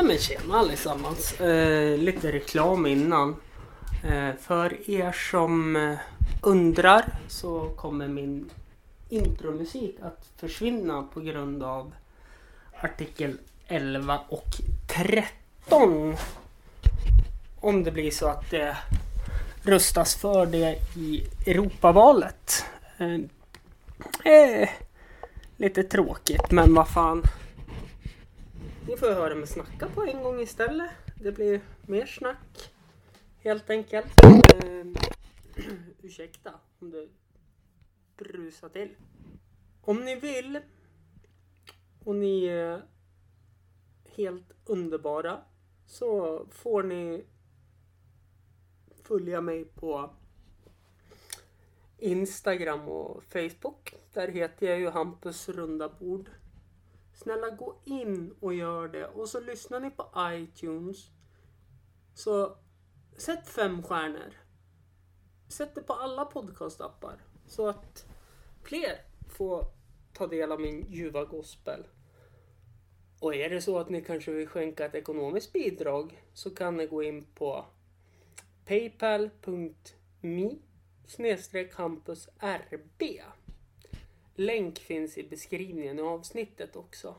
Nej men tjena allesammans. Eh, lite reklam innan. Eh, för er som eh, undrar så kommer min intromusik att försvinna på grund av artikel 11 och 13. Om det blir så att det röstas för det i Europavalet. Eh, eh, lite tråkigt men vad fan. Ni får höra mig snacka på en gång istället. Det blir mer snack. Helt enkelt. Eh, ursäkta om det brusar till. Om ni vill och ni är helt underbara så får ni följa mig på Instagram och Facebook. Där heter jag ju Hampus runda bord. Snälla gå in och gör det. Och så lyssnar ni på iTunes. Så sätt fem stjärnor. Sätt det på alla podcastappar. Så att fler får ta del av min ljuva gospel. Och är det så att ni kanske vill skänka ett ekonomiskt bidrag så kan ni gå in på paypal.me snedstreck campusrb. Länk finns i beskrivningen i avsnittet också.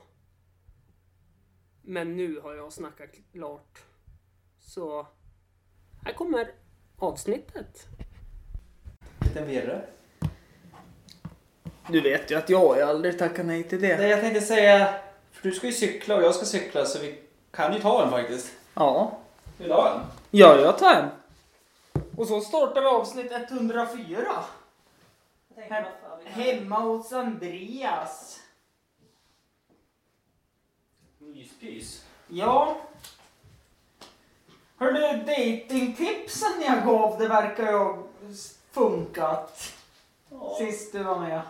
Men nu har jag snackat klart. Så här kommer avsnittet. Liten virre. Du vet ju att jag har aldrig tackat nej till det. Nej, jag tänkte säga, för du ska ju cykla och jag ska cykla så vi kan ju ta en faktiskt. Ja. Vill du ha en? Ja, jag tar en. Och så startar vi avsnitt 104. Hemma hos Andreas. Myspys. Ja. Hörru, datingtipsen jag gav, det verkar ju ha funkat. Ja. Sist du var med.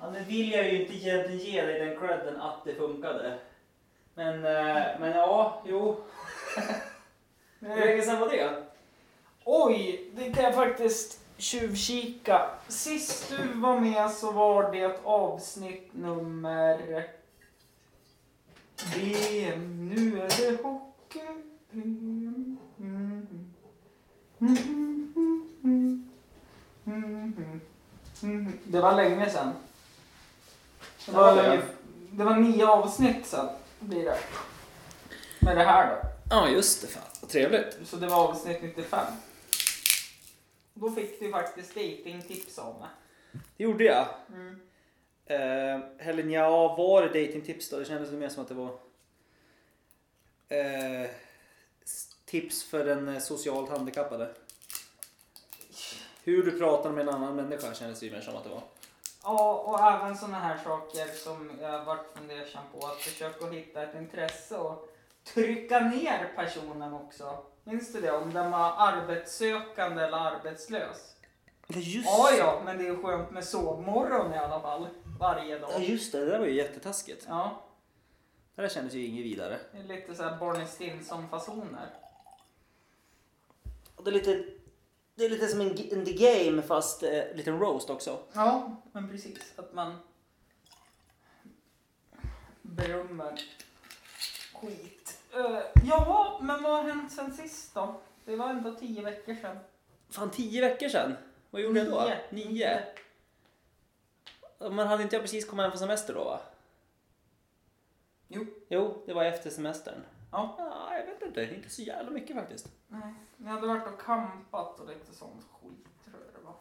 ja, nu vill jag ju inte egentligen ge dig den credden att det funkade. Men, eh, men ja, jo. Hur länge sedan var det? Oj, det kan jag faktiskt tjuvkika. Sist du var med så var det avsnitt nummer... VM, nu är det hockey. Mm. Mm. Mm. Det var länge sedan. Det var, det. det var nio avsnitt sen blir det. Med det här då. Ja, just det. Fan, vad trevligt. Så det var avsnitt 95. Då fick du faktiskt datingtips av mig. Det gjorde jag. Mm. Eh, eller ja, var det datingtips då? Det kändes mer som att det var s- tips för den eh, socialt handikappade. Hur du pratar med en annan människa kändes det mer som att det var. Ja, och även sådana här saker som jag varit fundersam på. Att försöka hitta ett intresse och trycka ner personen också. Minns du det? Om den var arbetssökande eller arbetslös. Ja, just, Ja, ja, men det är skönt med sovmorgon i alla fall. Varje ja, dag. just det. Det där var ju jättetaskigt. Ja, Det där kändes ju inget vidare. det är lite så här Barney Stinson-fasoner. Det är lite, det är lite som en, en The Game fast eh, liten roast också. Ja, men precis. Att man berömmer skit. Uh, ja, men vad har hänt sen sist då? Det var ändå tio veckor sedan. Fan, tio veckor sedan. Vad gjorde jag då? Nio. Nio? Men hade inte jag precis kommit hem från semester då va? Jo. Jo, det var efter semestern. Ja. Ja, jag vet inte. Inte så jävla mycket faktiskt. Nej, ni hade varit och campat och lite sånt skit tror jag det var.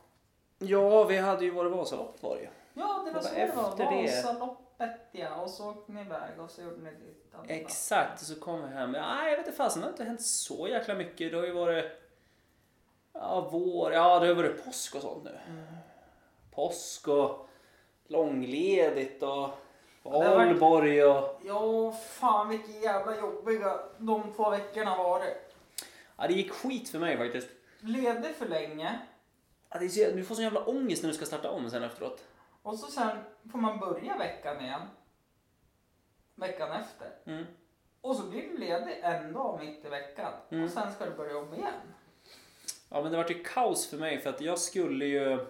Ja, vi hade ju varit Vasaloppet var det ju. Ja, det var Det så det var. efter Vasaloppet ja. Och så åkte ni iväg och så gjorde ni ditt andra. Exakt, så kom vi hem. Ja, jag vet inte fasen, det har inte hänt så jäkla mycket. Det har ju varit ja, vår, ja det har varit påsk och sånt nu. Mm. Påsk och långledigt och valborg och... Ja, fan vilka jävla jobbiga de två veckorna var det. Ja, det gick skit för mig faktiskt. Ledig för länge. Ja, det är så, du får sån jävla ångest när du ska starta om sen efteråt. Och så sen får man börja veckan igen. Veckan efter. Mm. Och så blir du ledig en dag mitt i veckan. Mm. Och sen ska du börja om igen. Ja, men det vart ju kaos för mig för att jag skulle ju...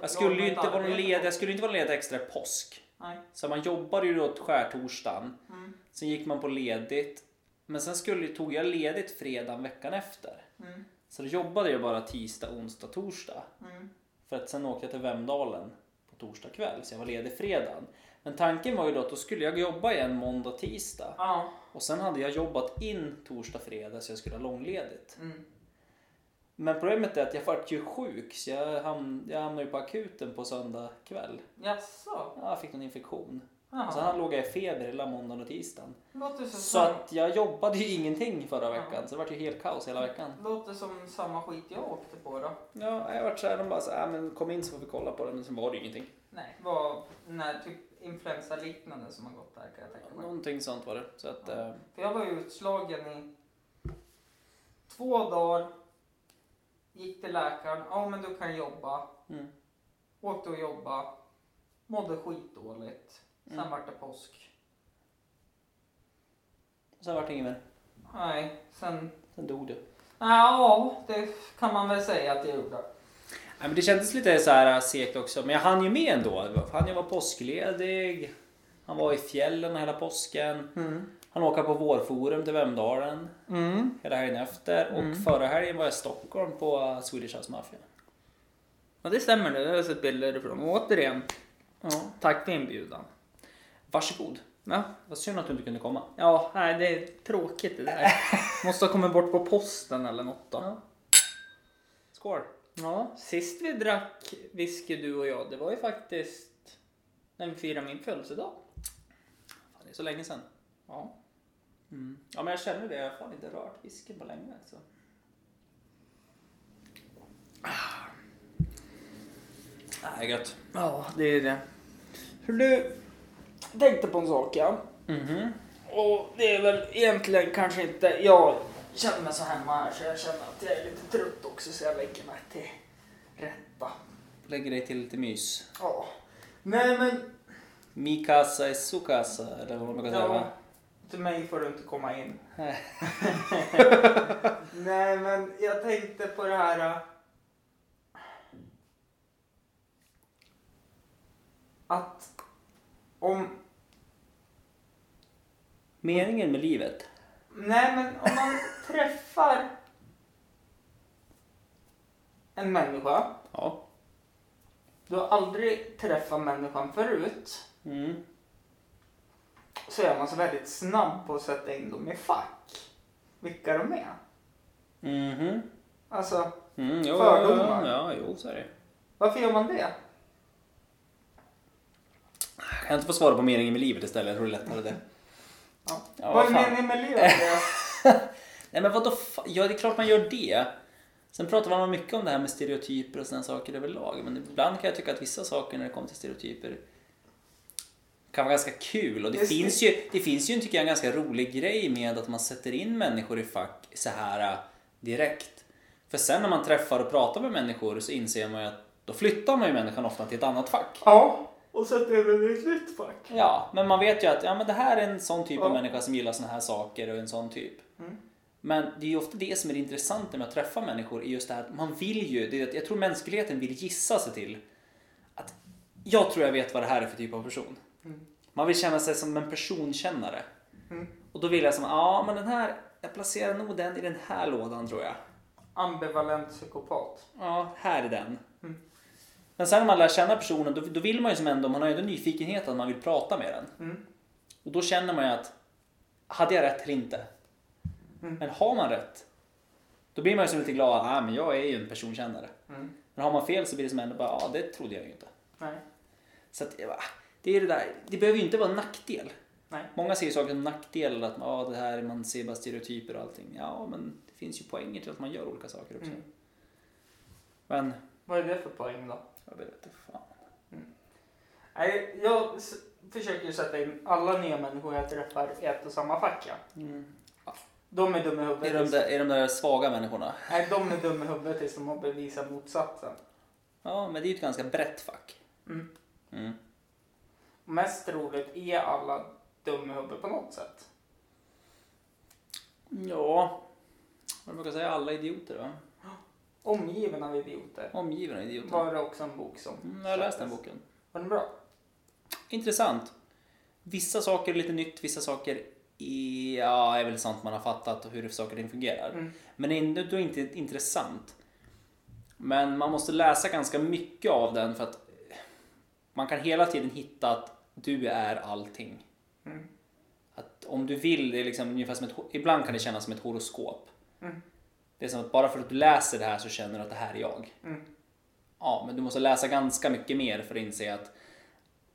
Jag skulle ju inte vara ledig, jag skulle inte vara ledig extra påsk. Nej. Så man jobbade ju då skärtorsdagen. Mm. Sen gick man på ledigt. Men sen skulle, tog jag ledigt fredagen veckan efter. Mm. Så då jobbade jag bara tisdag, onsdag, torsdag. Mm. För att sen åkte jag till Vemdalen på torsdag kväll. Så jag var ledig fredagen. Men tanken var ju då att då skulle jag jobba igen måndag, tisdag. Ja. Och sen hade jag jobbat in torsdag, fredag så jag skulle ha långledigt. Mm. Men problemet är att jag vart ju sjuk så jag, ham- jag hamnade ju på akuten på söndag kväll. Jaså? Ja, jag fick någon infektion. Och sen Jaha. låg jag i feber hela måndagen och tisdagen. Så, Så att jag jobbade ju ingenting förra veckan. Ja. Så det vart ju helt kaos hela veckan. Låter som samma skit jag åkte på då. Ja, jag vart såhär, de bara så här, men kom in så får vi kolla på det. Men sen var det ju ingenting. Nej, var när typ influensaliknande som har gått där kan jag tänka mig. Någonting sånt var det. Så att, Ja. eh, För jag var ju utslagen i två dagar. Gick till läkaren. Ja men du kan jobba. mm. Åkte och jobba. Mådde skitdåligt. Sen Mm. vart det påsk. Sen vart det inget mer. Nej, sen... Sen dog du. Ja, det kan man väl säga att jag gjorde. Nej, men det kändes lite så här segt också. Men jag hann ju med ändå. Han jag var påskledig. Han var i fjällen hela påsken. Mm. Han åker på vårforum till Vemdalen Mm. hela helgen efter. Och Mm. förra helgen var jag i Stockholm på Swedish House Mafia. Ja det stämmer nu, jag har sett bilder ifrån. Och återigen, Ja. tack för inbjudan. Varsågod. Ja, Vad synd att du inte kunde komma. ja nej, det är tråkigt det där. Måste ha kommit bort på posten eller något då. Ja. Skål. Ja, sist vi drack whisky du och jag, det var ju faktiskt när vi firade min födelsedag. Fan, det är så länge sedan. Ja. Mm. Ja men jag känner det. Jag har fan inte rört whiskyn på länge. Alltså. Ah. Det är gött. Ja, det är det. Hur du tänkte på en sak ja. Mhm. Och det är väl egentligen kanske inte, jag känner mig så hemma här så jag känner att jag är lite trött också så jag lägger mig till rätta. Lägger dig till lite mys. Ja. Nej men, Mi casa är su casa. Eller vad man brukar säga ja, va? till mig får du inte komma in. Nej. Nej men jag tänkte på det här. äh, Att om, Meningen med livet. nej men om man träffar en människa. Ja. Du har aldrig träffat människan förut. Mm. Så är man så väldigt snabb på att sätta in dem i fack. Vilka de är. Mhm. Alltså, Mm, jo, Fördomar. Ja, jo, så är det. varför gör man det? Kan jag inte få svara på meningen med livet istället? Jag tror det är lättare det. Ja. Ja, Vad är fan. meningen med livet? Nej men vadå? Ja, det är klart man gör det. Sen pratar man mycket om det här med stereotyper och sådana saker överlag. Men ibland kan jag tycka att vissa saker när det kommer till stereotyper kan vara ganska kul. Och det, Det- finns ju, det finns ju tycker jag, en ganska rolig grej med att man sätter in människor i fack så här äh, direkt. För sen när man träffar och pratar med människor så inser man ju att då flyttar man ju människan ofta till ett annat fack. Ja, och sätter in den i ett nytt fack. Ja, men man vet ju att ja, men det här är en sån typ av Ja. människa som gillar såna här saker och en sån typ. Mm. Men det är ju ofta det som är det intressanta med att träffa människor, är just det här att man vill ju, det är, att jag tror mänskligheten vill gissa sig till att jag tror jag vet vad det här är för typ av person. Mm. Man vill känna sig som en personkännare. Mm. Och då vill jag som, ja men den här, jag placerar nog den i den här lådan tror jag. Ambivalent psykopat. Ja, här är den. Men sen när man lär känna personen, då, då vill man ju som ändå, man har ju ändå nyfikenhet att man vill prata med den. Mm. Och då känner man ju att, hade jag rätt eller inte? Mm. Men har man rätt, då blir man ju som lite glad, ah, men jag är ju en personkännare. Mm. Men har man fel så blir det som ändå bara, ja ah, det trodde jag ju inte. Nej. Så att, det är det där, det behöver ju inte vara en nackdel. Nej. Många ser ju saker som nackdel, att ah, det här, man ser bara stereotyper och allting. Ja, men det finns ju poänger till att man gör olika saker också. Mm. Men, Vad är det för poäng då? Jag vet inte fan. Nej, jag försöker ju sätta in alla nya människor jag träffar i ett och samma fack. Ja. Mm. De är dumma i huvudet. Är, de där, är de där svaga människorna? Nej, de är dumma i huvudet tills de har bevisat motsatsen. Ja, men det är ju ett ganska brett fack. Mm. Mm. Mest troligt är alla dumma i huvudet på något sätt. Ja, vad brukar säga, alla idioter va? Omgiven av idioter. Omgivna idioter. Var det också en bok som... Mm, jag har läst den boken. Var den bra? intressant. Vissa saker är lite nytt, vissa saker är, ja, är väl sånt man har fattat hur saker och ting fungerar. Mm. Men ändå inte intressant. Men man måste läsa ganska mycket av den för att man kan hela tiden hitta att du är allting. Mm. Att om du vill, det är liksom ungefär som ett, ibland kan det kännas som ett horoskop. Mm. Det är som att bara för att du läser det här så känner du att det här är jag. Mm. Ja, men du måste läsa ganska mycket mer för att inse att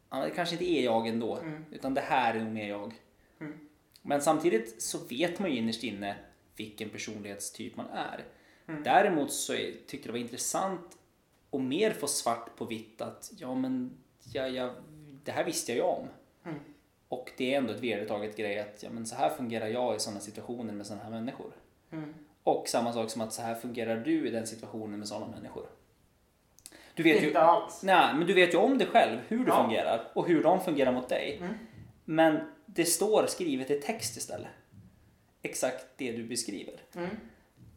ja, det kanske inte är jag ändå. Mm. Utan det här är nog mer jag. Mm. Men samtidigt så vet man ju innerst inne vilken personlighetstyp man är. Mm. Däremot så är, tyckte jag det var intressant och mer få svart på vitt att ja men ja, ja, det här visste jag ju om. Mm. Och det är ändå ett vedertaget grej att ja, men så här fungerar jag i sådana situationer med sådana här människor. Mm. Och samma sak som att så här fungerar du i den situationen med sådana människor. Du vet ju, Inte alls. nej, men du vet ju om dig själv, hur du Ja. fungerar och hur de fungerar mot dig. Mm. Men det står skrivet i text istället. Exakt det du beskriver. Mm.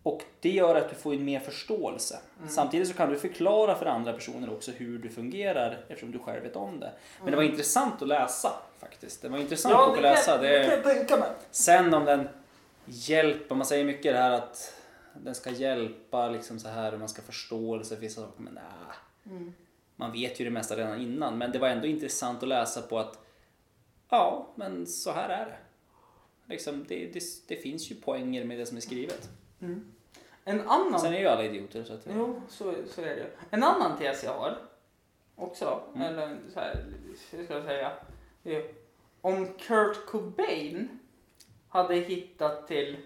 Och det gör att du får en mer förståelse. Mm. Samtidigt så kan du förklara för andra personer också hur du fungerar eftersom du själv vet om det. Men det var intressant att läsa faktiskt. Det var intressant Mm. Ja, att läsa. Det... det kan jag tänka mig. Sen om den hjälper, man säger mycket det här att den ska hjälpa liksom så här och man ska förståelse för vissa saker. Men nej, Mm. man vet ju det mesta redan innan. Men det var ändå intressant att läsa på att ja, men så här är det. Liksom, det, det, det finns ju poänger med det som är skrivet. Mm. En annan... Sen är ju alla idioter. Så att, Jo, så, så är det. En annan tes jag har också, Mm. eller så här, hur ska jag säga? Om Kurt Cobain hade hittat till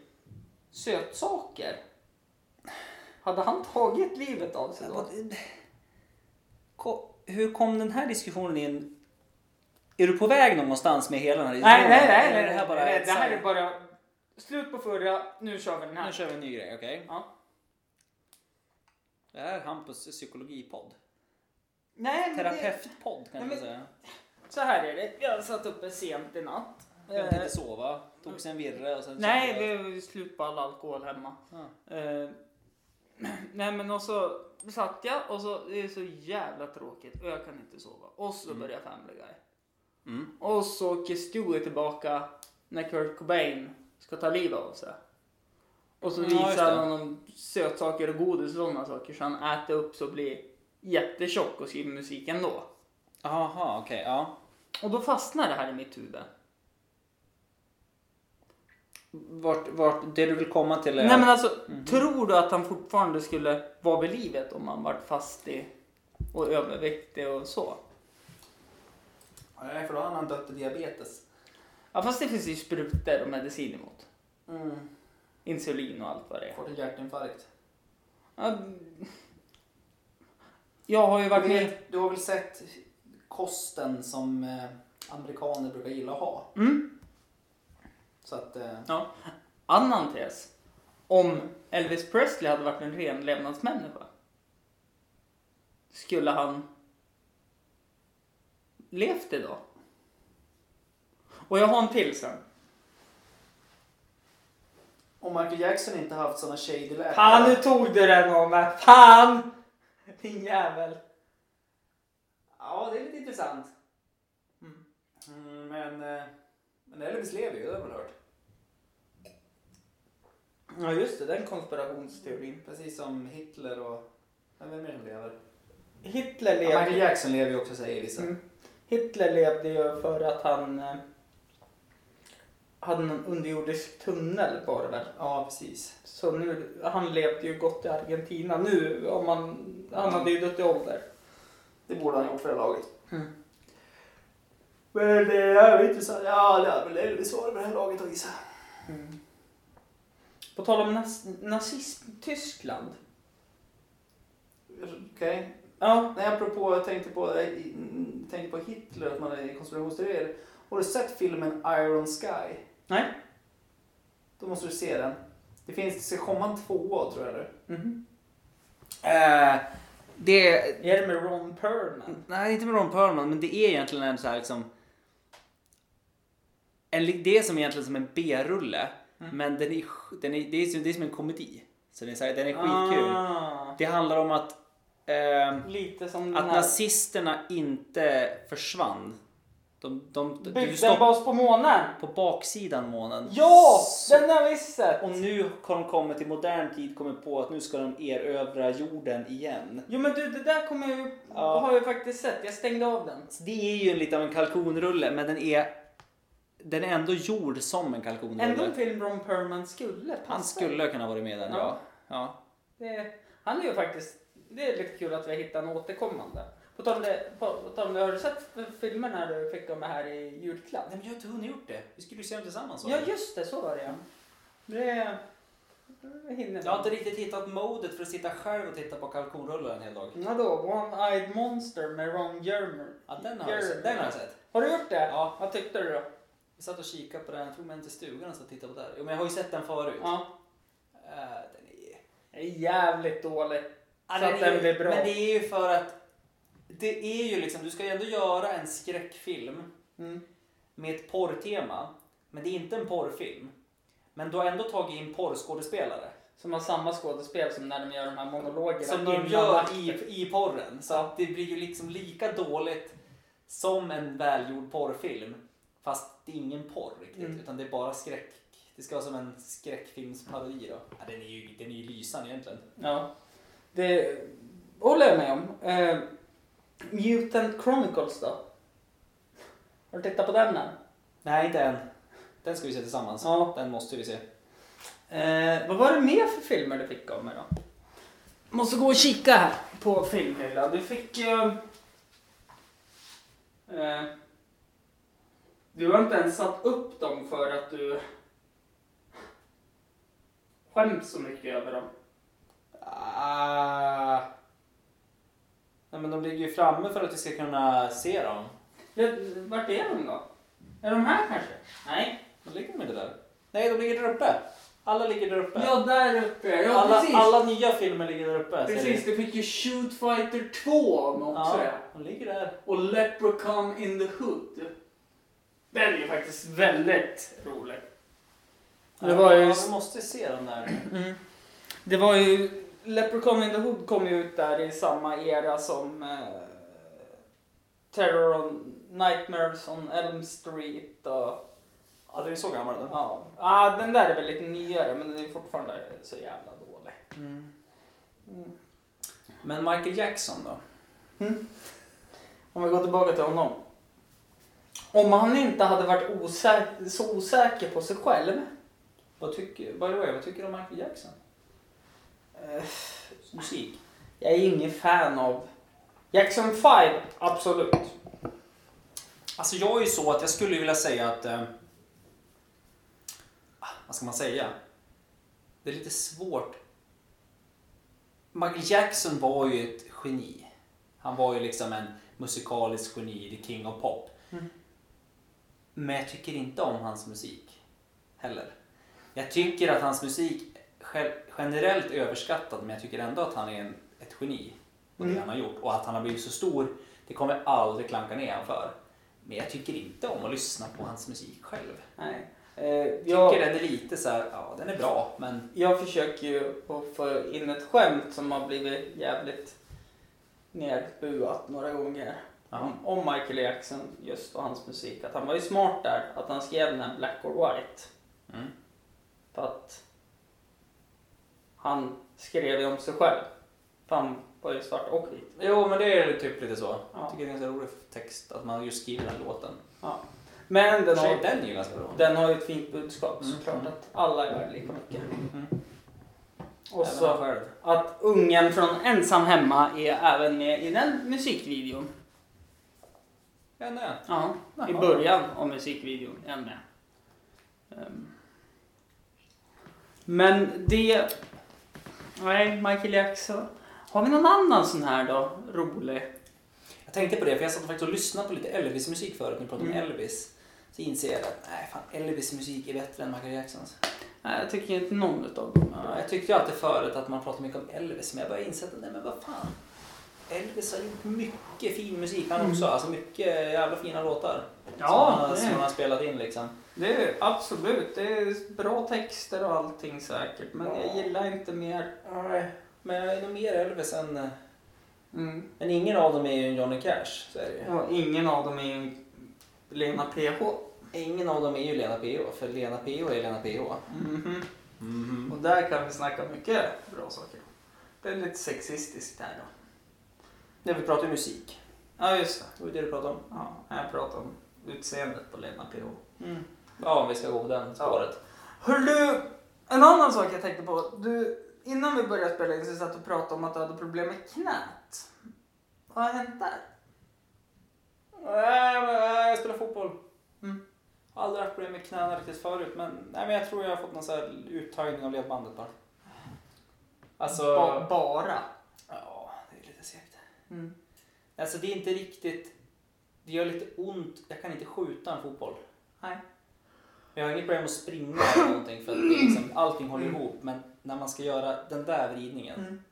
sötsaker, hade han tagit livet av sig då? Hur kom den här diskussionen in? Är du på väg någonstans med hela den här diskussionen? Nej, nej, nej. Nej, det här bara nej, det här är bara slut på förra, nu kör vi den Nu här. kör vi en ny grej, okej? Ja. Det här är Hampus psykologipodd. Nej, Terapeutpodd kan man säga. så här är det. Jag satt uppe sent i natt. Jag Eh, inte sova, tog sig en virre och sen Nej, det är slut på all alkohol hemma. Eh, nej men och så satt jag och så, det är så jävla tråkigt och jag kan inte sova. Och så börjar Family Guy. Mm. Och så åker Stewie tillbaka när Kurt Cobain ska ta livet av sig. Och så just visar han honom sötsaker och godis och sådana saker så han äter upp så blir jättetjock och skriver musik ändå. Jaha, okej, ja. Och då fastnar det här i mitt huvud. Vart, vart, det du vill komma till är... Nej men alltså, Mhm. tror du att han fortfarande skulle vara vid livet om han varit fastig och överviktig och så? Nej, för då har han dött i diabetes. Ja fast det finns ju sprutor och medicin emot. Mm. Insulin och allt vad det är. Fått en hjärtinfarkt. Ja, jag har ju varit Du, med... du har väl sett kosten som eh, amerikaner brukar gilla att ha? Mm. Så att... Eh, Ja. Annan tes. Om Elvis Presley hade varit en renlevnadsmänniska. Skulle han levt idag? Och jag har en till sen. om Michael Jackson inte haft såna shady läkare... Fan nu tog du den av mig. Fan! Din jävel. Ja, det är lite intressant. Mm. Mm, men, eh, men Elvis lever ju, det har väl hört. Ja just det, den konspirationsteorin. Precis som Hitler och... Vem är det som lever? Hitler Ja, Michael levde, Jackson lever ju också säger vissa. mm. Hitler levde ju för att han eh, hade någon underjordisk tunnel var det väl. Ja, precis. Så nu, han levde ju gott i Argentina nu om man, han hade ju dött i ålder. Det borde han gjort för det laget. Mm. Men det är intressant. Ja, det är väl Elvis var det med det här laget att gissa. Mm. På tal om nas, nazism-Tyskland. Okej. Ja, Nej, apropå, jag tänkte på, jag tänkte på Hitler, att man är konspirationsteorier. Har du sett filmen Iron Sky? nej. Då måste du se den. Det finns, det ska komma en tvåa tror jag nu. Mhm. Eh, det... Är det med Ron Perlman? Nej, inte med Ron Perlman, men det är egentligen en så här liksom... En, det är som egentligen som en B-rulle, Mm. men den är, den är, det, är, som- det är som en komedi. Så den är, så här, den är skitkul. Ah, Det handlar om att, ehm, lite som att här. nazisterna inte försvann. De, de, du Byggde en bas på månen. på baksidan månen. Ja! Så- Den har visst sett. Och nu har de kommit till modern tid kommit på att nu ska de erövra jorden igen. Jo men du, det där kommer jag ju, Ja. har jag faktiskt sett. Jag stängde av den. Så det är ju lite av en kalkonrulle men den är den är ändå gjord som en kalkonrulle. Ändå en film Ron Perlman skulle passa. Han skulle kunna vara med i den, ja. Ja. ja. Det, han är ju faktiskt, det är lite kul att vi har hittat en återkommande. På tal om det, på, på tal om det, har du sett filmerna du fick av mig här i julklapp? Nej, men jag har inte hunnit gjort det. Vi skulle ju se dem tillsammans. Ja just det, så var det ja. Det, det hinner Jag har inte riktigt hittat modet för att sitta själv och titta på kalkonrullar en hel dag. Vadå? One-Eyed Monster med Ron Jeremy. Ja, den har jag sett. Den har jag sett. Har du gjort det? Ja. Vad tyckte du då? Vi satt och kikade på den, jag tror man inte stugan och satt och tittade på där. Jo, men jag har ju sett den förut. Ja. Eh, den är... Är jävligt dålig. Ja, Så att den är, blir bra. Men det är ju för att det är ju liksom, du ska ju ändå göra en skräckfilm Mm. med ett porrtema. Men det är inte en porrfilm. Men du har ändå tagit in porrskådespelare. Som har samma skådespel som när de gör de här monologerna. Som de gör i, i porren. Så att det blir ju liksom lika dåligt som en välgjord porrfilm. Fast det är ingen porr riktigt, Mm. utan det är bara skräck. Det ska vara som en skräckfilmsparodi då. Ja, den, är ju, den är ju lysande egentligen. Ja. Det håller jag med om. Eh, Mutant Chronicles då? Har du tittat på den än? Nej, inte än. Den ska vi se tillsammans. Ja. Den måste vi se. Eh, vad var det mer för filmer du fick av mig då? Måste gå och kika här på filmhyllan. Du fick ju... Eh, du har inte ens satt upp dem för att du skäms så mycket över dem. Ah. Nej, men de ligger ju framme för att vi ska kunna se dem. Ja, Vart är de då? Är de här kanske? Nej. De ligger de inte där? Nej, de ligger där uppe. Alla ligger där uppe. Ja, där uppe. Ja, alla, precis. alla nya filmer ligger där uppe. Precis, du fick ju Shoot Fighter 2 av mig också. Ja. de ligger där. Och Leprechaun in the Hood. Den är ju faktiskt väldigt rolig. Det var ju- Ja, vi måste se dem där. Det var ju... Leprechaun in the Hood kom ju ut där i samma era som eh, Terror on Nightmares on Elm Street och... Ja, den är så gammal den. Ja, ah, den där är väl lite nyare men den är fortfarande så jävla dålig. Mm. Mm. Men Michael Jackson då? Om vi går tillbaka till honom. Om han inte hade varit osäker, så osäker på sig själv. Vad tycker, by the way, vad tycker du om Michael Jackson? Eh, Musik? jag är ingen fan av Jackson 5, absolut. Alltså jag är ju så att jag skulle vilja säga att... Eh, ah, vad ska man säga? Det är lite svårt. Michael Jackson var ju ett geni. Han var ju liksom en musikalisk geni, the king of pop. Mm. Men jag tycker inte om hans musik heller. Jag tycker att hans musik generellt är överskattad men jag tycker ändå att han är en, ett geni på det Mm. han har gjort. Och att han har blivit så stor, det kommer jag aldrig klanka ner han för. Men jag tycker inte om att lyssna på hans musik själv. Nej. Eh, Jag jag, tycker den är lite så här, ja den är bra men jag försöker ju att få in ett skämt som har blivit jävligt nedbuat några gånger. Ja. Om, Michael Jackson just och hans musik. Att han var ju smart där. Att han skrev den här Black or White. mm. För att han skrev ju om sig själv. För han var ju svart och vit. Jo men det är typ lite så. Ja. Jag tycker det är en ganska rolig text att man just skriver den låten. Ja. Men den Den, har, den är ju ganska bra. den har ju ett fint budskap Mm. såklart. Att alla är värda lika mycket. Mm. Och Även så att ungen från Ensam Hemma är även med i den musikvideon. Ja, nej. Ja, i Jaha. början av musikvideon han med. Ehm. Men det... Nej, Michael Jackson. Har vi någon annan sån här då? Rolig? Jag tänkte på det för jag satt faktiskt och lyssnade på lite Elvis-musik förut när vi pratade om Mm. Elvis. Så inser jag att nej, fan, Elvis musik är bättre än Michael Jacksons. Nej, jag tycker inte någon utav dem Ja, jag tyckte ju alltid förut att man pratade mycket om Elvis men jag började inse att nej men vad fan. Elvis har gjort mycket fin musik han också. Alltså mycket jävla fina låtar. Ja, som, han, som han har spelat in liksom. Det är absolut. Det är bra texter och allting säkert. Men jag gillar inte mer... Nej. Men jag är nog mer Elvis än... eh, Mm. Men ingen av dem är ju en Johnny Cash. Så är det ju. Och ingen av dem är ju en Lena PH. Ingen av dem är ju Lena PH, för Lena PH är Lena PH. Mhm. Och där kan vi snacka mycket bra saker. Det är lite sexistiskt här då. När vi pratar musik. Ja, just det. Det var det du pratade om. Ja, jag pratar om utseendet på Lena PH. Ja, om vi ska gå på den spåret. Hör du, en annan sak jag tänkte på. Du, innan vi började spela in så satt du och pratade om att du hade problem med knät. Vad har hänt där? Nej, jag spelar fotboll. Mm. Har aldrig haft problem med knäna riktigt förut, men, nej, men jag tror jag har fått någon här uttagning av ledbandet bara. Alltså... Ba- bara? Ja, det är lite segt. Mm. Alltså det är inte riktigt... Det gör lite ont. Jag kan inte skjuta en fotboll. Nej. Jag har inget problem att springa eller någonting för att det liksom, allting håller ihop. Men när man ska göra den där vridningen, Mm.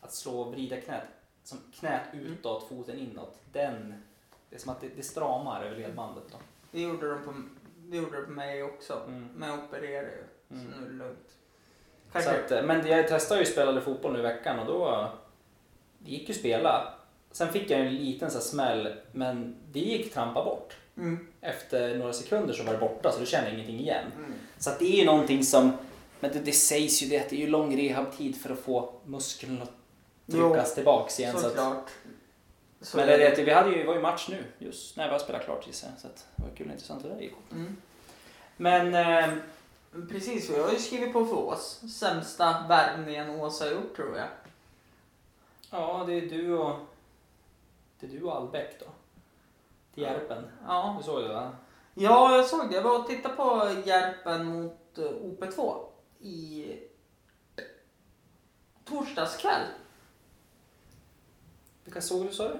att slå och vrida knät, som knät utåt, foten inåt. Den, det är som att det, det stramar över ledbandet. Då. Det gjorde de på, det gjorde de på mig också. Mm. Men jag opererade ju. Mm. Så nu är det lugnt. Att, eh, men jag testade ju spelade fotboll nu i veckan och då det gick ju spela. Sen fick jag en liten så här smäll, men det gick trampa bort. Mm. Efter några sekunder så var det borta så du känner ingenting igen. Mm. Så att det är ju någonting som, men det, det sägs ju det att det är ju lång rehabtid för att få muskeln att tryckas tillbaks igen. Så att, Såklart. Så men det, att vi hade ju, var ju match nu, just när vi har spelat klart gissar jag. Så att det var kul och intressant hur det gick. Mm. Men eh, Precis, jag har ju skrivit på för Ås. Sämsta värvningen Ås har gjort tror jag. Ja, det är du och, det är du och Albeck då. Till Järpen. Ja. Du såg det va? ja, jag såg det. Jag var och tittade på Järpen mot eh, OP2 i torsdags kväll. Vilka såg du sa du?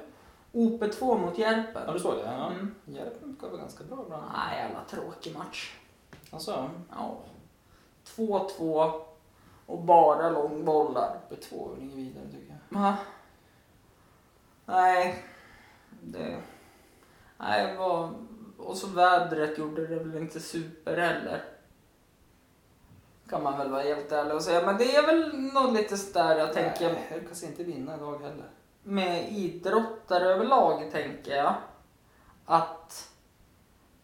OP2 mot Järpen. Ja, du såg det? Ja. Mm. Järpen vara ganska bra ibland. Nej, jävla tråkig match. Alltså, Ja. 2-2 och bara långbollar. uppe två och inget vidare tycker jag. Ja. Nej. Det... Nej, var... Och så vädret gjorde det väl inte super heller. Kan man väl vara helt ärlig och säga. Men det är väl nog lite sådär jag tänker Nej, jag lyckas inte vinna idag heller. med idrottare överlag tänker jag. Att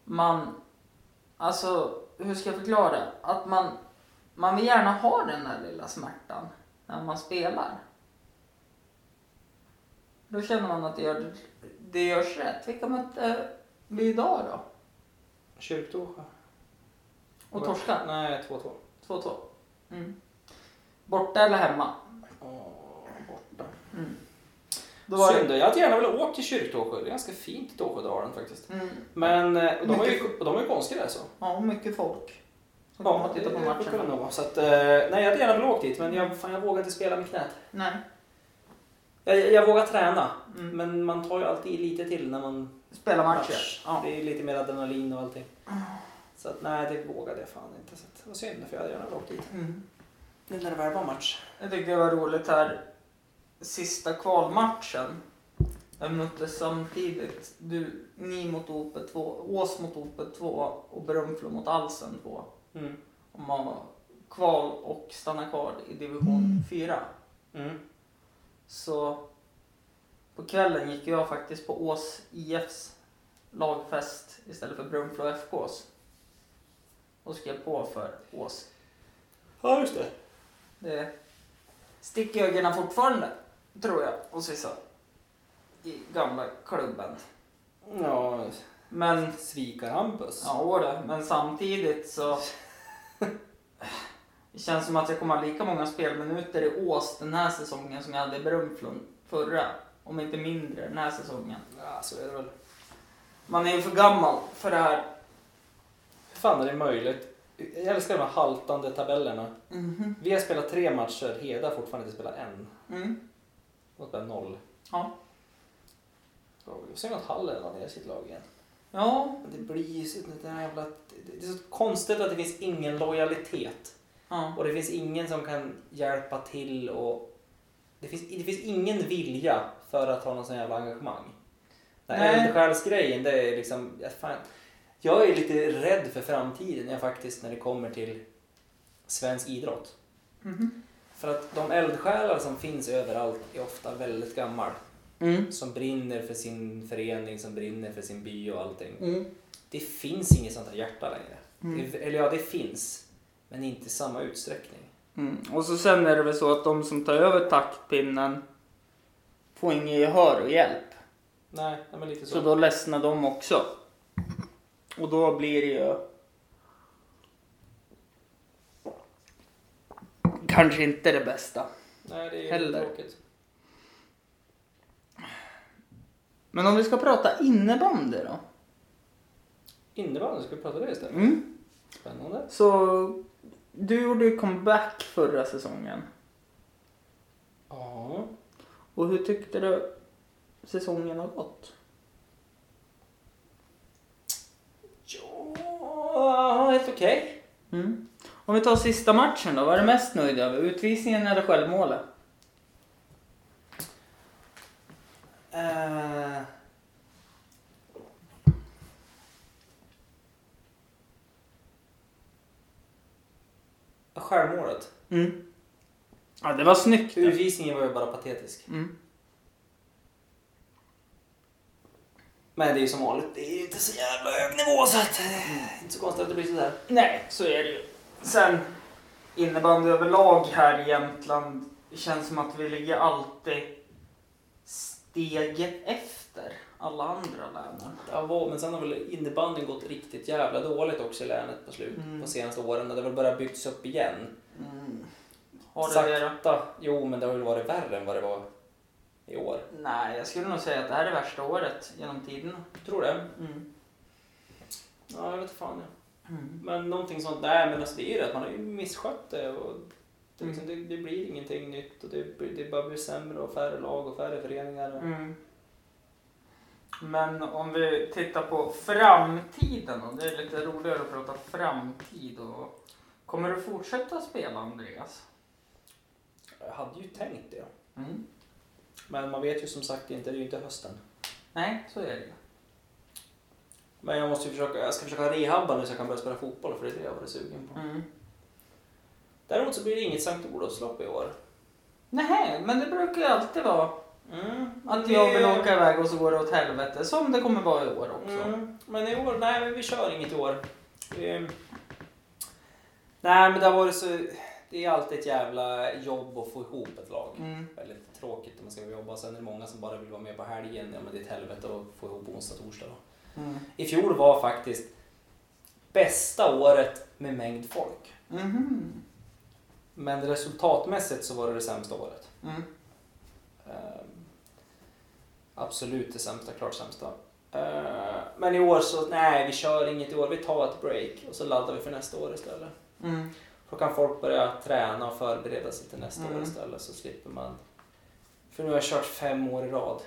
man, alltså hur ska jag förklara? Att man, man vill gärna ha den där lilla smärtan när man spelar. Då känner man att det, gör, det görs rätt. Vilka mötte vi idag då? Kyrktorsjö. Och torska? Nej, 2-2. 2-2. Mm. Borta eller hemma? Åh, borta. Mm. Då var Synd, det... jag hade gärna velat åka till Kyrktåsjö. Det är ganska fint i Tåsjödalen faktiskt. Mm. Men eh, de har ju, Mycket- och de har ju konstgräs så. Ja, mycket folk. Kommer och tittar på det brukar det matchen. nog. Så att, eh, nej, jag hade gärna velat åka dit men jag, fan, jag vågar inte spela med knät. Nej. Jag, jag vågar träna. Mm. Men man tar ju alltid lite till när man Spela matcher. match. Ja. Det är lite mer adrenalin och allting. Så att, nej, det vågade jag fan inte. Så att, det var synd för jag hade gärna åka dit. Mm. Nu när det väl var match. Jag tyckte det var roligt här. Sista kvalmatchen. Jag möttes samtidigt. Du, ni mot OP2, Ås mot OP2 och Brunflo mot Alsen 2. Mm. Om man var kval och stanna kvar i division 4. Mm. Så på kvällen gick jag faktiskt på Ås IFs lagfest istället för Brunflo FKs. Och skrev på för Ås Ja, just det. Det sticker ögonen fortfarande, tror jag, hos vissa. I gamla klubben. Ja, Men, svikar-Hampus. ja det, men samtidigt så... Det känns som att jag kommer ha lika många spelminuter i Ås den här säsongen som jag hade i Brunflon förra. Om inte mindre den här säsongen. Ja, så är det väl. Man är ju för gammal för det här. Hur fan är det möjligt? Jag älskar de här haltande tabellerna. Mhm. Vi har spelat tre matcher, Heda har fortfarande inte spelat en. Mm. Och bara noll. Ja. Och sen att Hall la ner sitt lag igen. Ja. Det blir ju så det jävla... Det är så konstigt att det finns ingen lojalitet. Ja. Och det finns ingen som kan hjälpa till och... Det finns, det finns ingen vilja för att ha någon sån jävla engagemang. Den här eldsjälsgrejen, det är liksom... Ja, fan, jag är lite rädd för framtiden jag faktiskt när det kommer till svensk idrott. Mhm. För att de eldsjälar som finns överallt är ofta väldigt gammal. Mm. som brinner för sin förening, som brinner för sin by och allting. Mm. Det finns inget sånt här hjärta längre. Mm. Det, eller ja, det finns. Men inte i samma utsträckning. Mm. Och så sen är det väl så att de som tar över taktpinnen får ingen gehör och hjälp. Nej, nej men lite så. Så då ledsnar de också. Och då blir det ju kanske inte det bästa. nej, det är heller. tråkigt. Men om vi ska prata innebandy då? Innebandy, ska vi prata det istället? Mm. Spännande. Så du gjorde ju comeback förra säsongen. Ja. Och hur tyckte du säsongen har gått? Ja, helt okej. Mm. Om vi tar sista matchen då, vad är du mest nöjd över? Utvisningen eller självmålet? Eh. Självmålet. Mm. Ja, det var snyggt. Utvisningen var ju bara patetisk. Mm. Men det är ju som vanligt, det är ju inte så jävla hög nivå så att eh, inte så konstigt att det blir sådär. Nej, så är det ju. Sen innebandy överlag här i Jämtland. Det känns som att vi ligger alltid steget efter alla andra länen. Ja, men sen har väl innebandyn gått riktigt jävla dåligt också i länet på slut Mm. på senaste åren. Det har väl börjat byggas upp igen. Mm. Har du det då? Sakta. Jo, men det har väl varit värre än vad det var i år. Nej, jag skulle nog säga att det här är värsta året genom tiderna. Tror det? Mm. Ja, jag vet fan. Ja. Mm. Men någonting sånt, nej men alltså det är ju det att man har ju misskött det och det, liksom, Mm. det, det blir ingenting nytt och det, det bara blir sämre och färre lag och färre föreningar. Och... Mm. Men om vi tittar på framtiden då. Det är lite roligare att prata framtid. Och kommer du fortsätta spela Andreas? Jag hade ju tänkt det. Mm. Men man vet ju som sagt inte, det är ju inte hösten. Nej, så är det ju. Men jag måste ju försöka, jag ska försöka rehabba nu så jag kan börja spela fotboll för det är det jag varit sugen på. Mm. Däremot så blir det inget Sankt Olofslopp i år. Nej, men det brukar ju alltid vara Mm. att jag vill åka iväg och så går det åt helvete. Som det kommer vara i år också. Mm. Men i år, nej men vi kör inget i år. Vi... Nej men det har varit så, det är alltid ett jävla jobb att få ihop ett lag. Mm. Väldigt tråkigt när man ska jobba. Sen är det många som bara vill vara med på helgen. Ja men det är ett helvete att få ihop onsdag torsdag då. Mm. I fjol var faktiskt bästa året med mängd folk. Mhm. Men resultatmässigt så var det det sämsta året. Mm. Ehm, absolut det sämsta, klart sämsta. Ehm, men i år så, nej vi kör inget i år. Vi tar ett break och så laddar vi för nästa år istället. Mm. Då kan folk börja träna och förbereda sig till nästa Mm. år istället så slipper man. För nu har jag kört fem år i rad.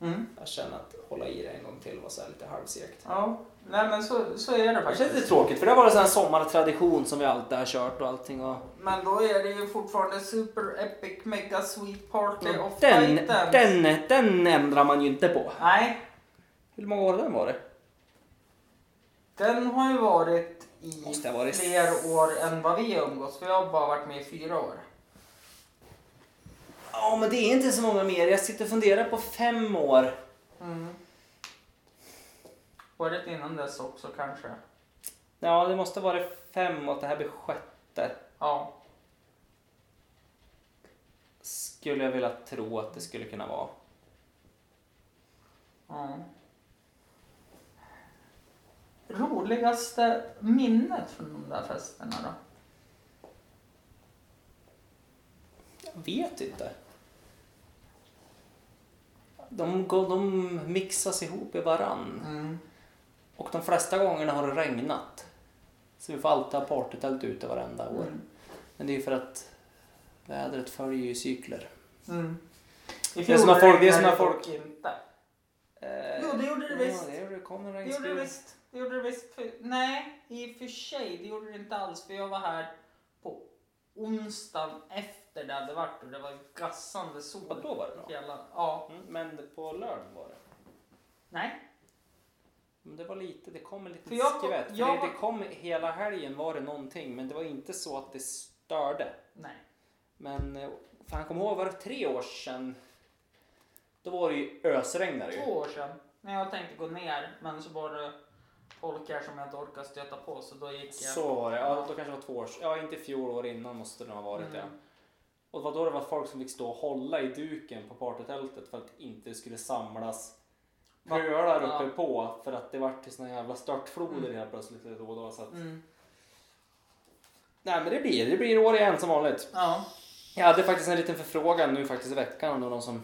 Mm. Jag känner att hålla i det en gång till var så lite halvsegt. Ja, nej men så, så är det Det känns faktiskt. lite tråkigt för det har varit en sommartradition som vi alltid har kört och allting. Och... Men då är det ju fortfarande Super Epic Mega Sweet Party of Den, den, den ändrar man ju inte på. Nej, Hur många år har den varit? den har ju varit i fler år än vad vi har umgåtts. För jag har bara varit med i fyra år. Ja men det är inte så många mer. Jag sitter och funderar på fem år. Mm. Året innan dess också kanske. Ja det måste vara fem och det här blir sjätte. Ja. Skulle jag vilja tro att det skulle kunna vara. ja. Roligaste minnet från de där festerna då? Jag vet inte. De, går- de mixas ihop i varann. Mm. Och de flesta gångerna har det regnat. Så vi får alltid ha partytält ute varenda år. Mm. Men det är ju för att vädret följer ju cykler. Mm. I Det är som folk- det är som folk- inte. Eh, Jo, det gjorde det visst. Ja, det gjorde det. kom en Det gjorde det visst. Det gjorde det visst. För, nej, i och för sig. Det gjorde det inte alls. För jag var här på onsdagen efter det hade varit och det var gassande sol. Ja, då var det bra. Hela, ja. Mm, men på lördagen var det. Nej. Men det var lite, det kom en liten För jag- skvätt. För jag- det, det kom hela helgen var det någonting men det var inte så att det störde. Nej. Men eh, fan kom ihåg, var det tre år sedan? Då var det ju ösregnare. Två år sedan. När jag tänkte gå ner men så var det folk här som jag inte orkade stöta på så då gick jag. Så var det. Ja, då kanske det var två år Ja, inte i fjol, år innan måste det ha varit det. Mm. Och det var då det var folk som fick stå och hålla i duken på partytältet för att det inte skulle samlas pölar Ja. uppe på för att det vart såna jävla störtfloder helt plötsligt då och då. Så att... Mm. Nej men det blir det blir år igen som vanligt. Ja. Jag hade faktiskt en liten förfrågan nu faktiskt i veckan om någon som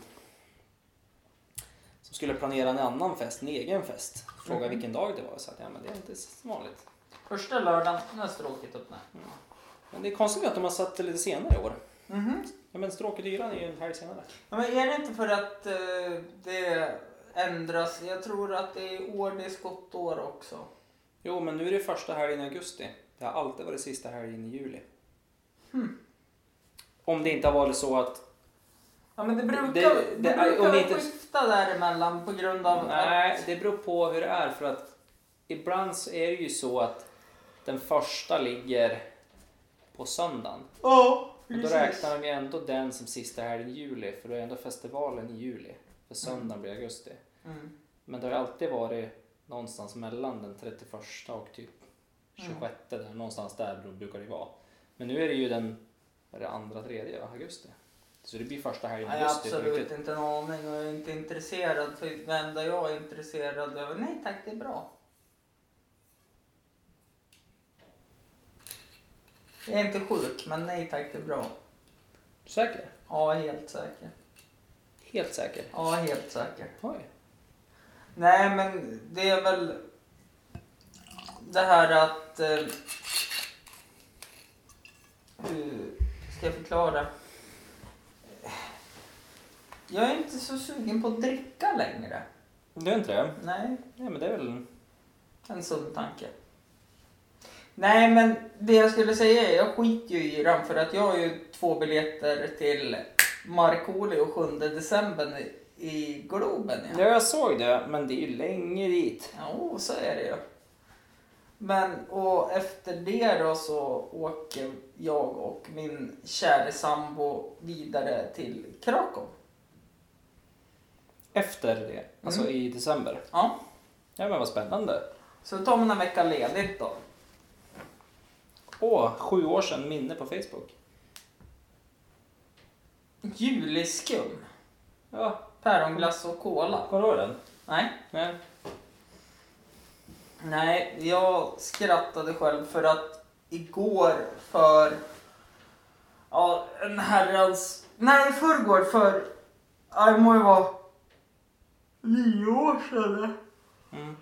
skulle planera en annan fest, en egen fest. Fråga Mhm. vilken dag det var. Så att, ja men det är inte så vanligt. Första lördagen när stråket öppnade. Men det är konstigt att de har satt det lite senare i år. Mhm. Ja men stråkedyran är ju en helg senare. Ja, men är det inte för att eh, det ändras? Jag tror att det är år, det är skottår också. Jo men nu är det första helgen i augusti. Det har alltid varit sista helgen i juli. Hmm. Om det inte har varit så att... Ja men det brukar, Det- det, det- brukar inte- skifta däremellan på grund av Nej, att... det beror på hur det är för att ibland så är det ju så att den första ligger på söndagen. Ja, Och då räknar de ju ändå den som sista helgen i juli för då är ändå festivalen i juli. För söndagen blir augusti. Mm. Men det har alltid varit någonstans mellan den 31 och typ 26 där, någonstans där brukar det vara. Men nu är det ju den är det, andra, tredje augusti. Så det blir första helgen i Nej, jag har augusti. absolut inte en aning och jag är inte intresserad. För det enda jag är intresserad av, nej tack det är bra. Jag är inte sjuk, men nej tack det är bra. Säker? Ja, helt säker. Helt säker? Ja, helt säker. Oj. Nej, men det är väl det här att... Eh, hur ska jag förklara? Jag är inte så sugen på att dricka längre. Du är inte det? Nej, Nej men det är väl... en sund tanke. Nej, men det jag skulle säga är jag skiter ju i den för att jag har ju två biljetter till Markoolio 7 december i, Globen. Ja, jag såg det, men det är ju länge dit. Jo, så är det ju. Men och efter det då så åker jag och min kära sambo vidare till Krakow. Efter det, alltså Mm. i december. Ja, Ja men vad spännande. så då tar man en vecka ledigt då. Åh, sju år sedan minne på Facebook. Juliskum, Ja, päronglass och cola. kommer du ihåg den? Nej, Nej. nej, jag skrattade själv för att igår för ja, en herrans, nej förrgår för, ja, det må ju vara nio år sedan. Mm.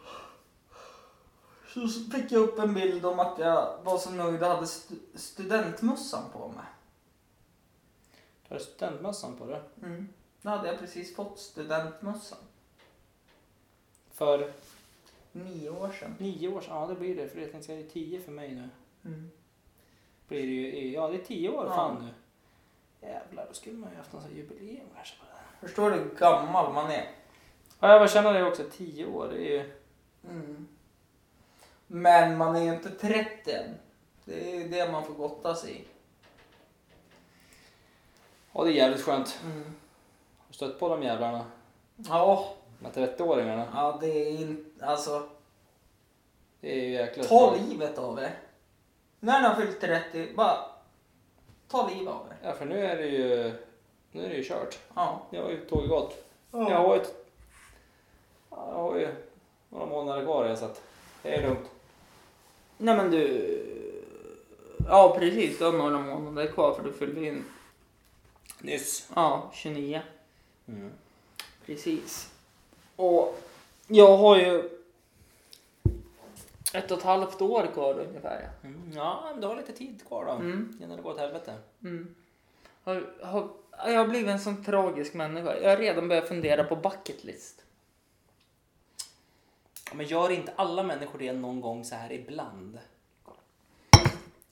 Så fick jag upp en bild om att jag var så nöjd och hade stu- studentmössan på mig. Du har studentmössan på dig. Mm. Då hade jag precis fått studentmössan. För Nio år sedan. nio år sedan, ja det blir det. För jag tänkte säga det är tio för mig nu. Mm. Blir det ju, ja det är tio år Ja. fan nu. Jävlar, då skulle man ju haft någon sån här jubileum kanske. Förstår du hur gammal man är? Ja, jag känner det också. Tio år, det är ju... Mm. Men man är ju inte 30 än. Det är det man får gotta sig i. Ja, det är jävligt skönt. Mm. Har du stött på de jävlarna? Ja, här 30-åringarna. ja, det är inte... Alltså, Det är ju jäkla ta livet av er. När ni har fyllt 30, bara ta livet av er. Ja, för nu är det ju... Nu är det ju kört. Ja. Jag har ju tåget gått. Jag har ett... ja, Jag har ju några månader kvar så att det är lugnt. Nej men du... Ja precis, du har några månader kvar för du fyllde in. Nyss. Ja, 29. Mm. Precis. Och jag har ju ett och ett halvt år kvar ungefär. Mm. Ja, men du har lite tid kvar då. Mm. Innan det går åt helvete. Mm. Har, har, jag har blivit en sån tragisk människa. Jag har redan börjat fundera på bucket list. Ja, Men gör inte alla människor det någon gång så här ibland?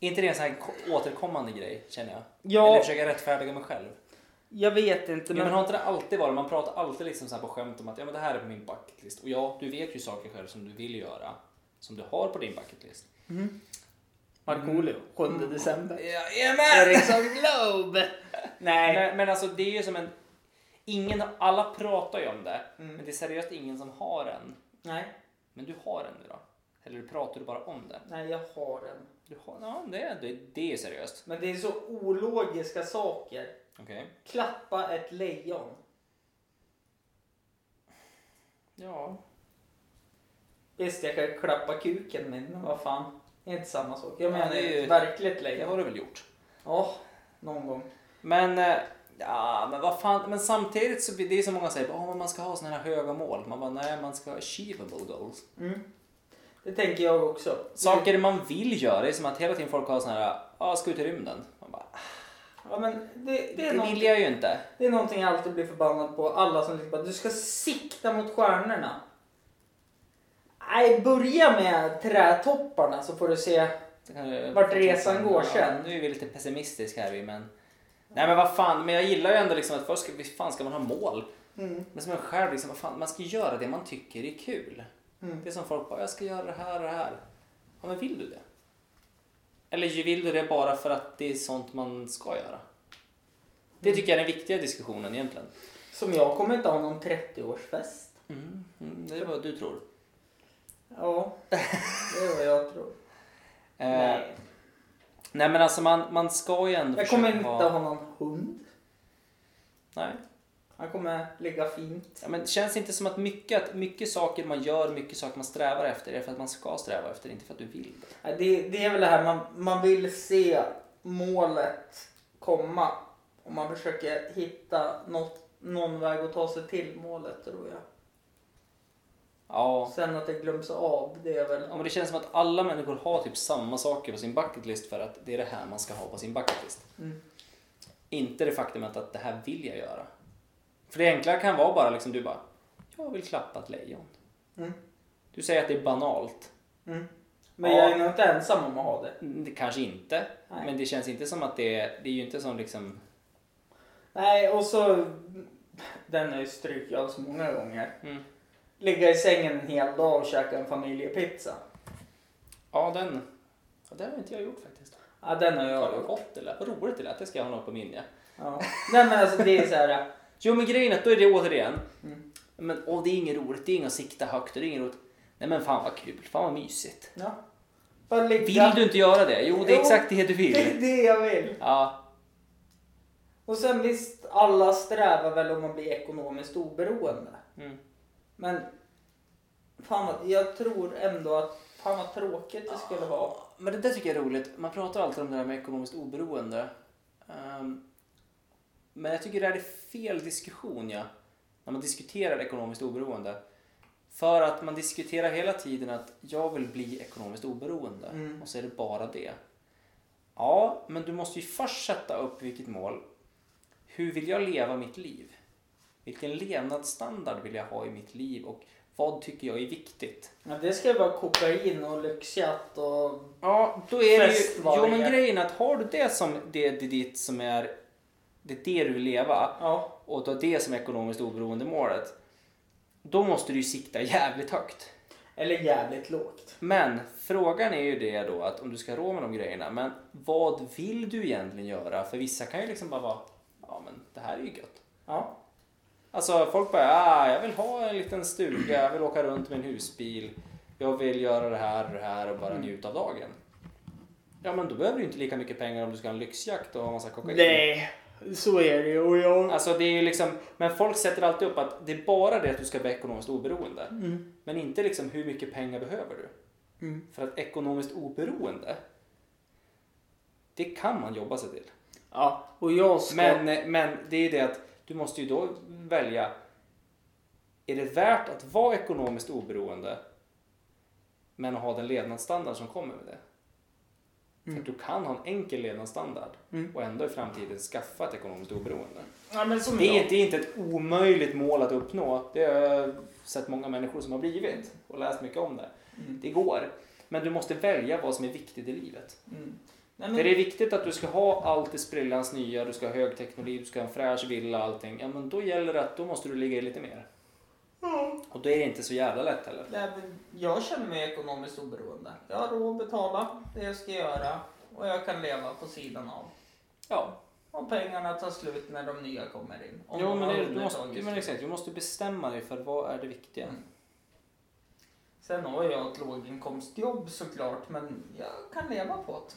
Är inte det en sån här ko- återkommande grej, känner jag? Ja. Eller försöka rättfärdiga mig själv. Jag vet inte Ja, men... men har inte det alltid varit? Man pratar alltid liksom så här på skämt om att ja, men det här är på min bucketlist. Och ja, du vet ju saker själv som du vill göra. Som du har på din bucketlist. Markoolio, 7 december. Jajamän! Ericsson Globe! Nej. Men, men alltså det är ju som en... ingen, alla pratar ju om det, Mm. men det är seriöst ingen som har en. Nej, Men du har en nu då? Eller pratar du bara om det? nej jag har en. Du har, ja, det, det, det är seriöst. Men det är så ologiska saker. Okej. Klappa ett lejon. Ja. Visst, jag kan klappa kuken min, men vad fan. Det är inte samma sak. Jag Ja, menar det är ju- ett verkligt Det lejon. har du väl gjort. Ja, någon gång. Men, eh, ja, men vad fan. Men samtidigt så blir det är så många säger att man ska ha såna här höga mål. Man bara, nej, man ska ha achievable goals. Mm. Det tänker jag också. Saker man vill göra, det är som att hela tiden folk har såna här, ja, ska ut i rymden. Man bara, Ja, men det, det, det är vill någonting, jag ju inte. det är någonting jag alltid blir förbannad på. Alla som liksom bara, du ska sikta mot stjärnorna. Nej, börja med trädtopparna så får du se. Det Vart resan går Ja, sen. Nu är vi lite pessimistiska här vi, men... Nej men vad fan, men jag gillar ju ändå liksom att först ska, fan ska man ha mål. Mm. Men som en själv, liksom, vad fan, man ska göra det man tycker är kul. Mm. Det är som folk bara, jag ska göra det här och det här. Ja men vill du det? Eller vill du det bara för att det är sånt man ska göra? Det tycker jag är den viktiga diskussionen egentligen. Som jag kommer inte ha någon 30-årsfest. Mm, mm, det är vad du tror. Ja, det är vad jag tror. Eh, Nej. Nej men alltså man, man ska ju ändå Jag kommer inte ha... någon hund. Nej. Han kommer ligga fint. Ja, men det känns inte som att mycket, att mycket saker man gör, mycket saker man strävar efter är för att man ska sträva efter, inte för att du vill. Nej, Det, det är väl det här man, man vill se målet komma. Och man försöker hitta något, någon väg att ta sig till målet tror jag. Ja. Sen att det glöms av, det är väl... ja, men det känns som att alla människor har typ samma saker på sin bucket list för att det är det här man ska ha på sin bucket list. Mm. Inte det faktumet att det här vill jag göra. För det enkla kan vara bara liksom du bara, jag vill klappa ett lejon. Mm. Du säger att det är banalt. Mm. Men Ja. jag är nog inte ensam om att ha det. Mm, Det kanske inte, Nej. men det känns inte som att det är, det är ju inte som liksom, Nej, och så... Den har ju strykit av så många gånger. mm. Ligga i sängen en hel dag och käka en familjepizza. ja den, ja, det har inte jag gjort faktiskt. Ja, den har Ja, jag vad gjort. gott det lät, vad roligt det lät, det ska jag ha något på minne. Ja. Nej men alltså det är så här. Jo men grejen är att då är det återigen, Mm. men åh det är inget roligt, det är inget att sikta högt och det är inget roligt. Nej men fan vad kul, fan vad mysigt. Ja. Bara ligga. Vill du inte göra det? Jo det är Jo. exakt det du Det är vill. det jag vill. Ja, Och sen visst, alla strävar väl om att bli ekonomiskt oberoende. mm. Men fan vad, jag tror ändå att fan vad tråkigt det skulle vara. Men det där tycker jag är roligt. Man pratar alltid om det här med ekonomiskt oberoende. Ehm, men jag tycker det här är fel diskussion, ja. När man diskuterar ekonomiskt oberoende. För att man diskuterar hela tiden att jag vill bli ekonomiskt oberoende. Mm. Och så är det bara det. Ja, men du måste ju först sätta upp vilket mål. Hur vill jag leva mitt liv? Vilken levnadsstandard vill jag ha i mitt liv? Och vad tycker jag är viktigt? Men det ska vara kokain och lyxjatt och... Ja, då är det ju... Jo, men grejen är att har du det som det, det, det som är... Det är det du vill leva Ja. och har det som ekonomiskt oberoende målet. Då måste du ju sikta jävligt högt. Eller jävligt lågt. Men frågan är ju det då att om du ska råd med de grejerna, men vad vill du egentligen göra? För vissa kan ju liksom bara vara, ja men det här är ju gött. Ja. Alltså folk bara, ah, jag vill ha en liten stuga, jag vill åka runt med en husbil, jag vill göra det här och det här och bara Mm. njuta av dagen. Ja men då behöver du inte lika mycket pengar om du ska ha en lyxjakt och ha massa kokain. Nej, så är det ju. Och jag... Alltså det är ju liksom, men folk sätter alltid upp att det är bara det att du ska bli ekonomiskt oberoende. Mm. Men inte liksom hur mycket pengar behöver du. Mm. För att ekonomiskt oberoende, det kan man jobba sig till. Ja, och jag ska... Men, men det är det att du måste ju då välja. Är det värt att vara ekonomiskt oberoende men att ha den levnadsstandard som kommer med det? För att du kan ha en enkel levnadsstandard Mm. och ändå i framtiden skaffa ett ekonomiskt oberoende. Ja, Det är, det är inte ett omöjligt mål att uppnå. Det har jag sett många människor som har blivit och läst mycket om det. Mm. Det går. Men du måste välja vad som är viktigt i livet. Mm. Nej, För men... det är viktigt att du ska ha allt i sprillans nya, du ska ha hög teknologi, du ska ha en fräsch villa allting. Ja men då gäller det att då måste du ligga i lite mer. Och då är det inte så jävla lätt heller. Nej, men jag känner mig ekonomiskt oberoende. Jag har råd att betala det jag ska göra och jag kan leva på sidan av. Ja. Och pengarna tar slut när de nya kommer in. Om Jo men, det, du måste, men exakt, du måste bestämma dig för vad är det viktiga. Mm. Sen har jag ett låginkomstjobb såklart, men jag kan leva på det.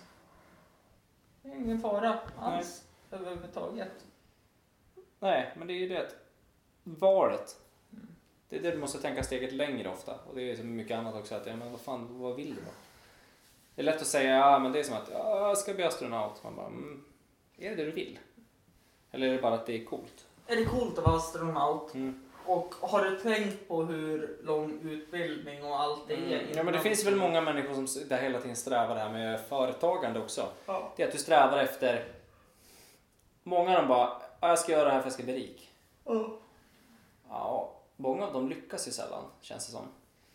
Det är ingen fara alls överhuvudtaget. Nej, men det är ju det att valet. Det är det du måste tänka steget längre ofta. Och det är så mycket annat också. Att, ja, men vad fan, vad vill du då? Det är lätt att säga, ja men det är som att, ja, jag ska bli astronaut. Man bara, mm, är det det du vill? Eller är det bara att det är coolt? Är det coolt att vara astronaut? Mm. Och har du tänkt på hur lång utbildning och allt det är? Mm. Ja men det finns väl många människor som där hela tiden strävar det här med företagande också. Ja. Det är att du strävar efter... Många av dem bara, ja, jag ska göra det här för att jag ska bli rik. Ja. Ja, många av dem lyckas ju sällan, känns det som.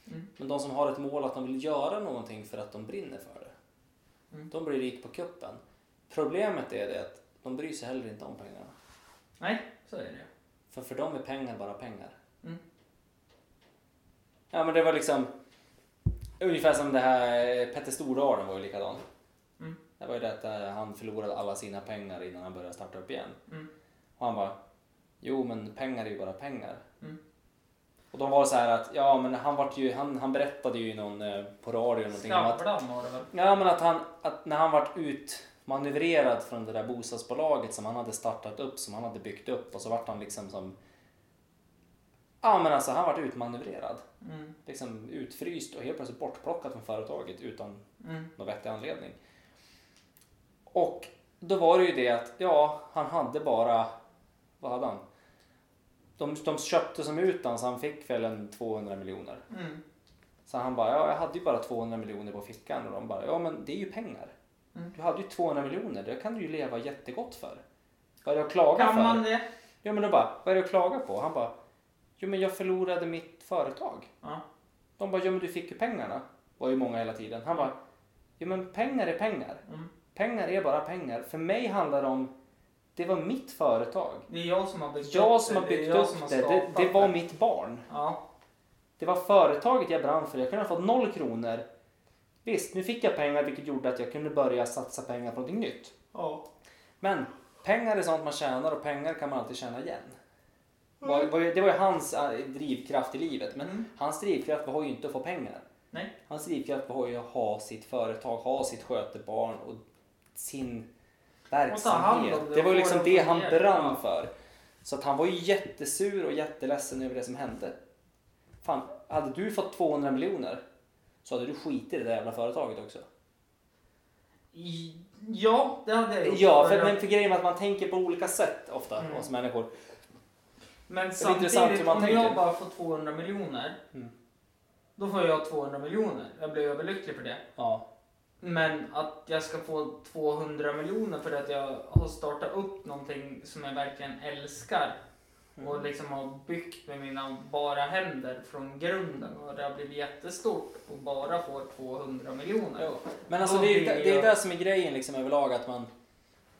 Mm. Men de som har ett mål att de vill göra någonting för att de brinner för det. Mm. De blir rik på kuppen. Problemet är det att de bryr sig heller inte om pengarna. Nej, så är det. För för dem är pengar bara pengar. Mm. Ja men det var liksom ungefär som det här Petter Stordalen var ju likadan. Mm. Det var ju det att eh, han förlorade alla sina pengar innan han började starta upp igen. Mm. Och han bara, jo men pengar är ju bara pengar. Mm. Och de var så här att, ja men han vart ju, han, han berättade ju någon, eh, på radio någonting Skavlan var det väl? ja men att han, att när han vart utmanövrerad från det där bostadsbolaget som han hade startat upp, som han hade byggt upp och så vart han liksom som, ja men alltså han vart utmanövrerad. Mm. Liksom utfryst och helt plötsligt bortplockad från företaget utan Mm. någon vettig anledning. Och då var det ju det att, ja, han hade bara, vad hade han? De, de köpte som ut så han fick väl en 200 miljoner. Mm. Så han bara, ja jag hade ju bara 200 miljoner på fickan och de bara, ja men det är ju pengar. Mm. Du hade ju 200 miljoner, det kan du ju leva jättegott för. Vad är det att klaga Kan för? man det? Ja men då bara, vad är det att klaga på? Han bara, jo men jag förlorade mitt företag. Ja. De bara, ja men du fick ju pengarna. Var ju många hela tiden. Han bara, ja men pengar är pengar. Mm. Pengar är bara pengar. För mig handlar det om, det var mitt företag. Det är jag som har byggt Jag som har byggt det upp har det. Det, det var mitt barn. Ja. Det var företaget jag brann för. Jag kunde ha fått noll kronor. Visst, nu fick jag pengar vilket gjorde att jag kunde börja satsa pengar på någonting nytt. Ja. Men pengar är sånt man tjänar och pengar kan man alltid tjäna igen. Ju- Det var ju hans eh, drivkraft i livet. Men Mm. hans drivkraft var ju inte att få pengar. Nej. Hans drivkraft var ju att ha sitt företag, ha sitt skötebarn och sin verksamhet. det Det var ju liksom det han brann för. Så att han var ju jättesur och jätteledsen över det som hände. Fan, hade du fått 200 miljoner så hade du skitit i det där jävla företaget också. Ja, det hade jag gjort. Ja, för, men för grejen är att man tänker på olika sätt ofta, Mm. oss människor. Men samtidigt, om tänker. jag bara får 200 miljoner, Mm. då får jag 200 miljoner. Jag blir överlycklig för det. Ja. Men att jag ska få 200 miljoner för att jag har startat upp någonting som jag verkligen älskar och liksom har byggt med mina bara händer från grunden och det har blivit jättestort och bara får 200 miljoner. Jo. Men alltså det är, blir det, det är det som är grejen liksom överlag att man,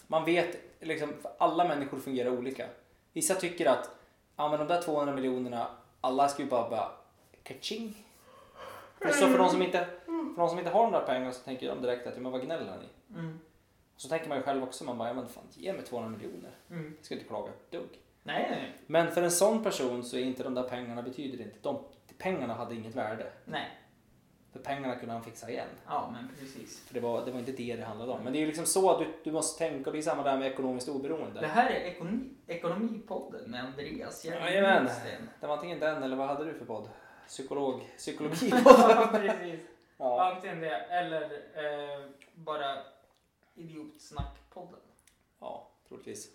man vet, liksom, alla människor fungerar olika. Vissa tycker att ja, men de där 200 miljonerna, alla ska ju bara, bara kaching. För, så för, de som inte, för de som inte har de där pengarna så tänker de direkt att men vad gnäller ni? Mm. Så tänker man ju själv också, man bara, ja men fan ge mig 200 miljoner. Mm. Jag ska inte klaga ett dugg. Nej, nej, Men för en sån person så är inte de där pengarna betyder inte, de pengarna hade inget värde. nej. För pengarna kunde han fixa igen. Ja, men precis. För det var, det var inte det det handlade om. Men det är ju liksom så att du, du måste tänka, och det är samma där med ekonomiskt oberoende. Det här är ekonomi, Ekonomipodden med Andreas Jajamän. Det var antingen den eller vad hade du för podd? Psykolog, psykologipodden? precis. ja. Antingen det eller eh, bara Idiotsnackpodden. ja, troligtvis.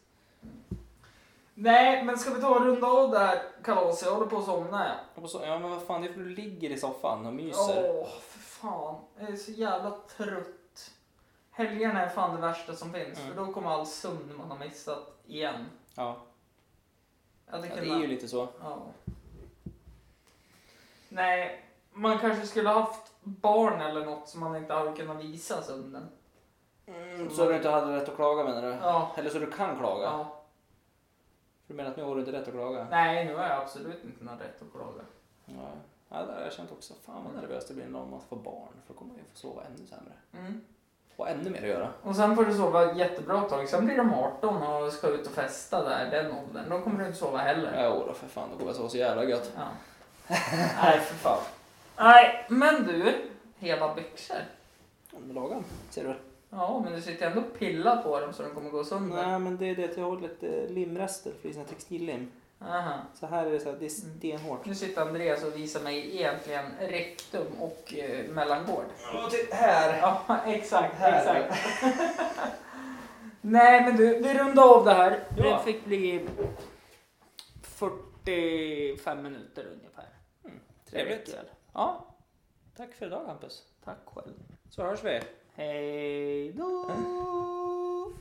Nej, men ska vi ta och runda av det här kalaset? Jag håller på att somna. jag. Ja men vad fan, det är för du ligger i soffan och myser. Åh, för fan. Jag är så jävla trött. Helgerna är fan det värsta som finns. Mm. För då kommer all sömn man har missat igen. Ja, Jag ja det är ju lite så. Ja. Nej, man kanske skulle haft barn eller något som man inte hade kunnat visa sömnen. Mm, så du inte hade rätt att klaga menar du? Ja. Eller så du kan klaga? ja. Du menar att nu har du inte rätt att klaga? Nej, nu har jag absolut inte någon rätt att klaga. Ja, ja det har jag känt också. Fan vad nervös det blir när man får barn. För då kommer man ju få sova ännu sämre. Mm. Och ännu mer att göra. Och sen får du sova jättebra ett tag. Sen blir de 18 och ska ut och festa där, den åldern. Då kommer du inte sova heller. Ja, då för fan, då kommer jag sova så jävla gött. Ja. Nej, för fan. Nej, men du. Hela byxor. Lagom, ser du väl? Ja, men du sitter ändå och pillar på dem så de kommer gå sönder. Nej, men det är det att jag har lite limrester för det är sån här textillim. Aha. Så här är det så här, det är stenhårt. Nu sitter Andreas och visar mig egentligen rektum och eh, mellangård. Och till här! Ja, exakt, Här. exakt. Nej, men du, vi rundar av det här. Ja. Det fick bli 45 minuter ungefär. Trevligt. Ja, Tack för idag Hampus. tack själv. Så hörs vi. Hej då!